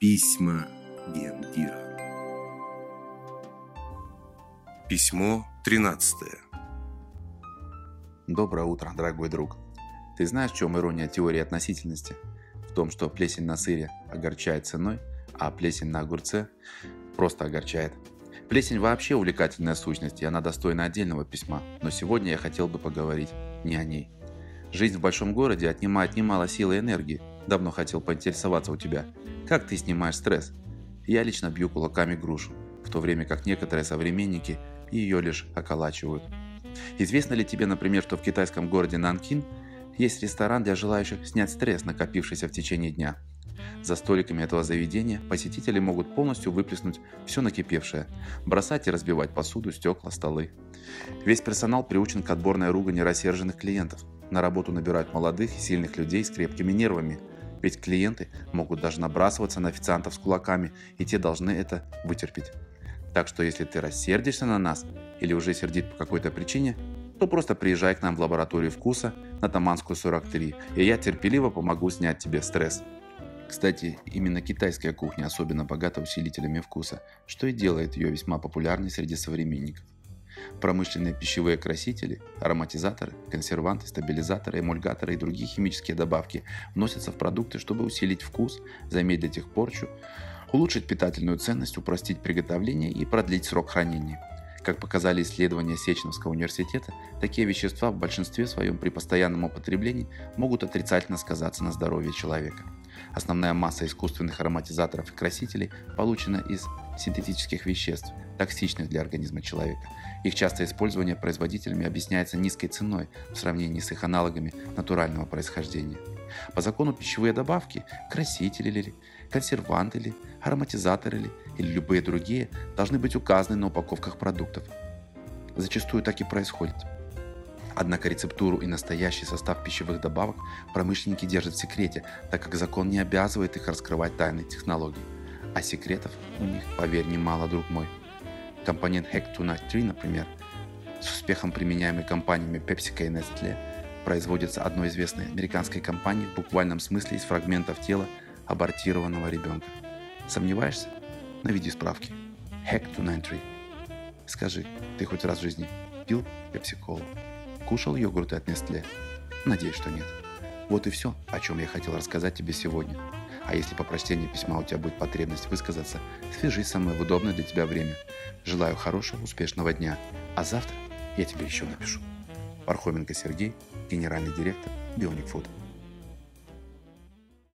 Письма Гендира. Письмо 13. Доброе утро, дорогой друг. Ты знаешь, в чем ирония теории относительности? В том, что плесень на сыре огорчает ценой, а плесень на огурце просто огорчает. Плесень вообще увлекательная сущность, и она достойна отдельного письма, но сегодня я хотел бы поговорить не о ней. Жизнь в большом городе отнимает немало силы и энергии. Давно хотел поинтересоваться у тебя, как ты снимаешь стресс? Я лично бью кулаками грушу, в то время как некоторые современники ее лишь околачивают. Известно ли тебе, например, что в китайском городе Нанкин есть ресторан для желающих снять стресс, накопившийся в течение дня – за столиками этого заведения посетители могут полностью выплеснуть все накипевшее, бросать и разбивать посуду, стекла, столы. Весь персонал приучен к отборной ругани рассерженных клиентов. На работу набирают молодых и сильных людей с крепкими нервами. Ведь клиенты могут даже набрасываться на официантов с кулаками, и те должны это вытерпеть. Так что если ты рассердишься на нас или уже сердит по какой-то причине, то просто приезжай к нам в лабораторию вкуса на Таманскую 43, и я терпеливо помогу снять тебе стресс. Кстати, именно китайская кухня особенно богата усилителями вкуса, что и делает ее весьма популярной среди современников. Промышленные пищевые красители, ароматизаторы, консерванты, стабилизаторы, эмульгаторы и другие химические добавки вносятся в продукты, чтобы усилить вкус, замедлить их порчу, улучшить питательную ценность, упростить приготовление и продлить срок хранения. Как показали исследования Сеченовского университета, такие вещества в большинстве своем при постоянном употреблении могут отрицательно сказаться на здоровье человека. Основная масса искусственных ароматизаторов и красителей получена из синтетических веществ, токсичных для организма человека. Их частое использование производителями объясняется низкой ценой в сравнении с их аналогами натурального происхождения. По закону пищевые добавки, красители ли, консерванты ли, ароматизаторы ли или любые другие должны быть указаны на упаковках продуктов. Зачастую так и происходит. Однако рецептуру и настоящий состав пищевых добавок промышленники держат в секрете, так как закон не обязывает их раскрывать тайны технологий. А секретов у них, поверь, немало, друг мой. Компонент Hack to Night 3, например, с успехом применяемый компаниями PepsiCo и Nestle, производится одной известной американской компанией в буквальном смысле из фрагментов тела абортированного ребенка. Сомневаешься? Наведи справки. Hack to Night 3. Скажи, ты хоть раз в жизни пил пепси-колу? Кушал йогурты от Nestle? Надеюсь, что нет. Вот и все, о чем я хотел рассказать тебе сегодня. А если по прочтении письма у тебя будет потребность высказаться, свяжись в удобное для тебя время. Желаю хорошего, успешного дня. А завтра я тебе еще напишу. Пархоменко Сергей, генеральный директор Bionic Food.